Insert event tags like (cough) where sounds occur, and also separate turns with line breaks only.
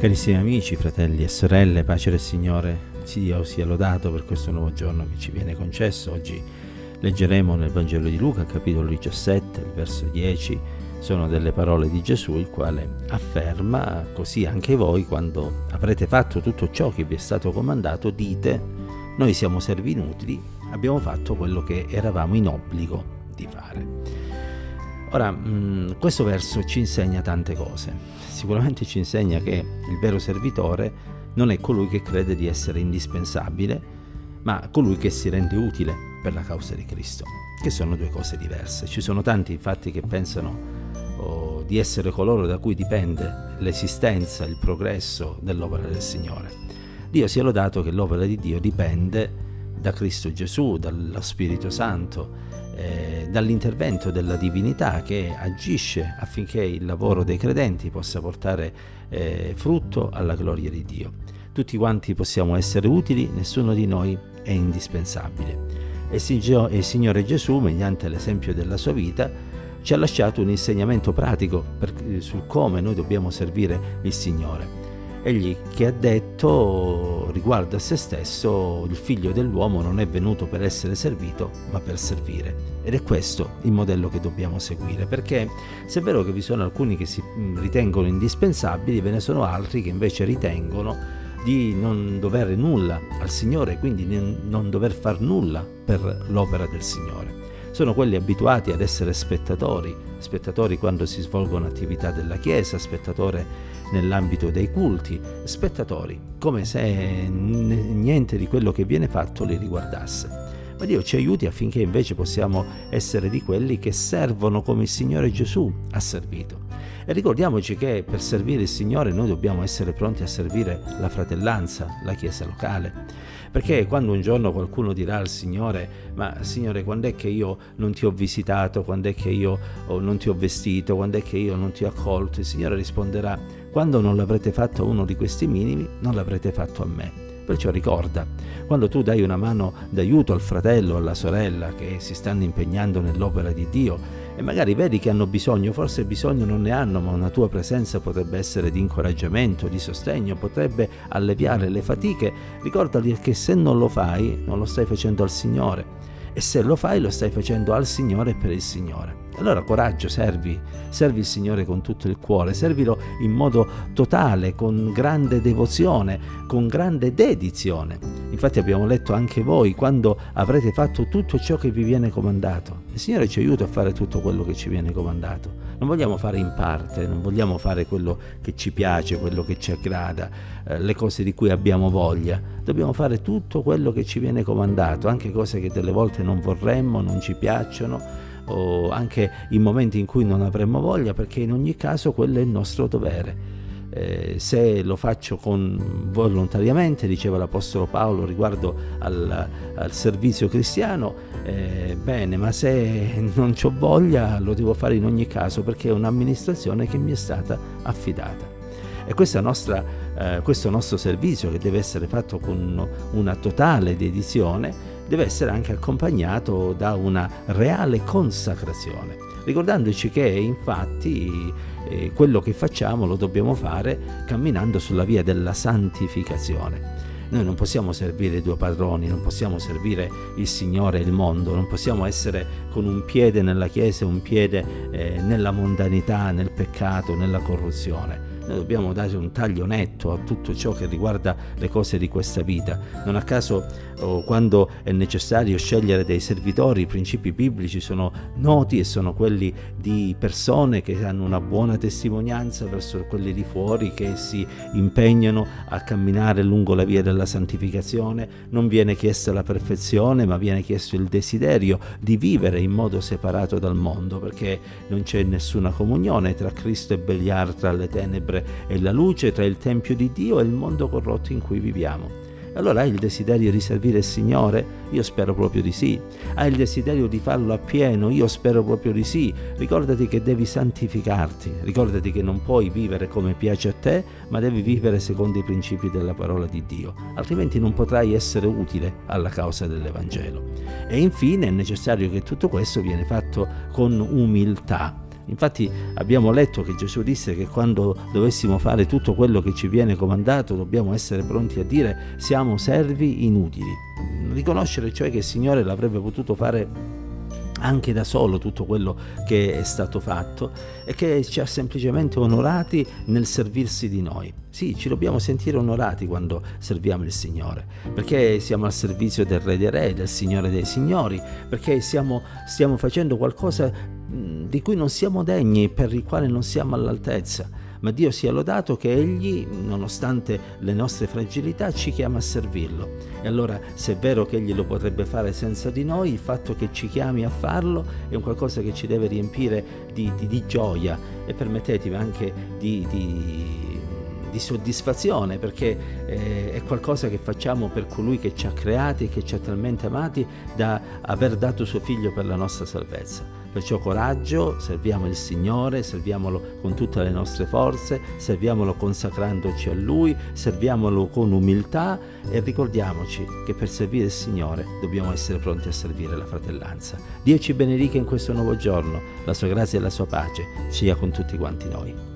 Carissimi amici, fratelli e sorelle, pace del Signore, Dio sia lodato per questo nuovo giorno che ci viene concesso. Oggi leggeremo nel Vangelo di Luca, capitolo 17, il verso 10, sono delle parole di Gesù, il quale afferma, così anche voi, quando avrete fatto tutto ciò che vi è stato comandato, dite, noi siamo servi inutili, abbiamo fatto quello che eravamo in obbligo di fare. Ora, mh, questo verso ci insegna tante cose sicuramente ci insegna che il vero servitore non è colui che crede di essere indispensabile, ma colui che si rende utile per la causa di Cristo, che sono due cose diverse. Ci sono tanti infatti che pensano oh, di essere coloro da cui dipende l'esistenza, il progresso dell'opera del Signore. Dio sia lodato che l'opera di Dio dipende da Cristo Gesù, dallo Spirito Santo, eh, dall'intervento della divinità che agisce affinché il lavoro dei credenti possa portare eh, frutto alla gloria di Dio. Tutti quanti possiamo essere utili, nessuno di noi è indispensabile. E il Signore Gesù, mediante l'esempio della sua vita, ci ha lasciato un insegnamento pratico per, sul come noi dobbiamo servire il Signore. Egli che ha detto riguardo a se stesso, il figlio dell'uomo non è venuto per essere servito, ma per servire. Ed è questo il modello che dobbiamo seguire, perché se è vero che vi sono alcuni che si mm, ritengono indispensabili, ve ne sono altri che invece ritengono di non dover nulla al Signore, quindi non dover far nulla per l'opera del Signore. Sono quelli abituati ad essere spettatori, spettatori quando si svolgono attività della Chiesa, spettatore nell'ambito dei culti, spettatori, come se niente di quello che viene fatto li riguardasse. Ma Dio ci aiuti affinché invece possiamo essere di quelli che servono come il Signore Gesù ha servito. E ricordiamoci che per servire il Signore noi dobbiamo essere pronti a servire la fratellanza, la Chiesa locale. Perché quando un giorno qualcuno dirà al Signore, ma Signore, quando è che io non ti ho visitato, quando è che io non ti ho vestito, quando è che io non ti ho accolto, il Signore risponderà, quando non l'avrete fatto a uno di questi minimi, non l'avrete fatto a me. Perciò ricorda, quando tu dai una mano d'aiuto al fratello o alla sorella che si stanno impegnando nell'opera di Dio e magari vedi che hanno bisogno, forse bisogno non ne hanno, ma una tua presenza potrebbe essere di incoraggiamento, di sostegno, potrebbe alleviare le fatiche, ricordali che se non lo fai, non lo stai facendo al Signore e se lo fai lo stai facendo al Signore e per il Signore. Allora coraggio, servi, servi il Signore con tutto il cuore, servilo in modo totale, con grande devozione, con grande dedizione. Infatti abbiamo letto anche voi quando avrete fatto tutto ciò che vi viene comandato. Il Signore ci aiuta a fare tutto quello che ci viene comandato. Non vogliamo fare in parte, non vogliamo fare quello che ci piace, quello che ci aggrada, eh, le cose di cui abbiamo voglia. Dobbiamo fare tutto quello che ci viene comandato, anche cose che delle volte non vorremmo, non ci piacciono o anche in momenti in cui non avremmo voglia, perché in ogni caso quello è il nostro dovere. Eh, se lo faccio con, volontariamente, diceva l'Apostolo Paolo riguardo al, al servizio cristiano, eh, bene, ma se (laughs) non ho voglia lo devo fare in ogni caso perché è un'amministrazione che mi è stata affidata. E nostra, eh, questo nostro servizio, che deve essere fatto con una totale dedizione, deve essere anche accompagnato da una reale consacrazione, ricordandoci che infatti eh, quello che facciamo lo dobbiamo fare camminando sulla via della santificazione. Noi non possiamo servire due padroni, non possiamo servire il Signore e il mondo, non possiamo essere con un piede nella Chiesa e un piede eh, nella mondanità, nel peccato, nella corruzione noi dobbiamo dare un taglio netto a tutto ciò che riguarda le cose di questa vita. Non a caso oh, quando è necessario scegliere dei servitori, i principi biblici sono noti e sono quelli di persone che hanno una buona testimonianza verso quelli di fuori che si impegnano a camminare lungo la via della santificazione. Non viene chiesta la perfezione, ma viene chiesto il desiderio di vivere in modo separato dal mondo, perché non c'è nessuna comunione tra Cristo e Beliar, tra le tenebre e la luce tra il Tempio di Dio e il mondo corrotto in cui viviamo. Allora hai il desiderio di servire il Signore? Io spero proprio di sì. Hai il desiderio di farlo appieno? Io spero proprio di sì. Ricordati che devi santificarti, ricordati che non puoi vivere come piace a te, ma devi vivere secondo i principi della parola di Dio, altrimenti non potrai essere utile alla causa dell'Evangelo. E infine è necessario che tutto questo viene fatto con umiltà Infatti abbiamo letto che Gesù disse che quando dovessimo fare tutto quello che ci viene comandato dobbiamo essere pronti a dire siamo servi inutili. Riconoscere cioè che il Signore l'avrebbe potuto fare anche da solo tutto quello che è stato fatto e che ci ha semplicemente onorati nel servirsi di noi. Sì, ci dobbiamo sentire onorati quando serviamo il Signore, perché siamo al servizio del Re dei Re, del Signore dei Signori, perché siamo, stiamo facendo qualcosa di cui non siamo degni, per il quale non siamo all'altezza ma Dio sia lodato che Egli, nonostante le nostre fragilità, ci chiama a servirlo. E allora, se è vero che Egli lo potrebbe fare senza di noi, il fatto che ci chiami a farlo è un qualcosa che ci deve riempire di, di, di gioia e permettetemi anche di, di di soddisfazione perché eh, è qualcosa che facciamo per colui che ci ha creati e che ci ha talmente amati da aver dato suo figlio per la nostra salvezza. Perciò coraggio, serviamo il Signore, serviamolo con tutte le nostre forze, serviamolo consacrandoci a Lui, serviamolo con umiltà e ricordiamoci che per servire il Signore dobbiamo essere pronti a servire la fratellanza. Dio ci benedica in questo nuovo giorno, la sua grazia e la sua pace sia con tutti quanti noi.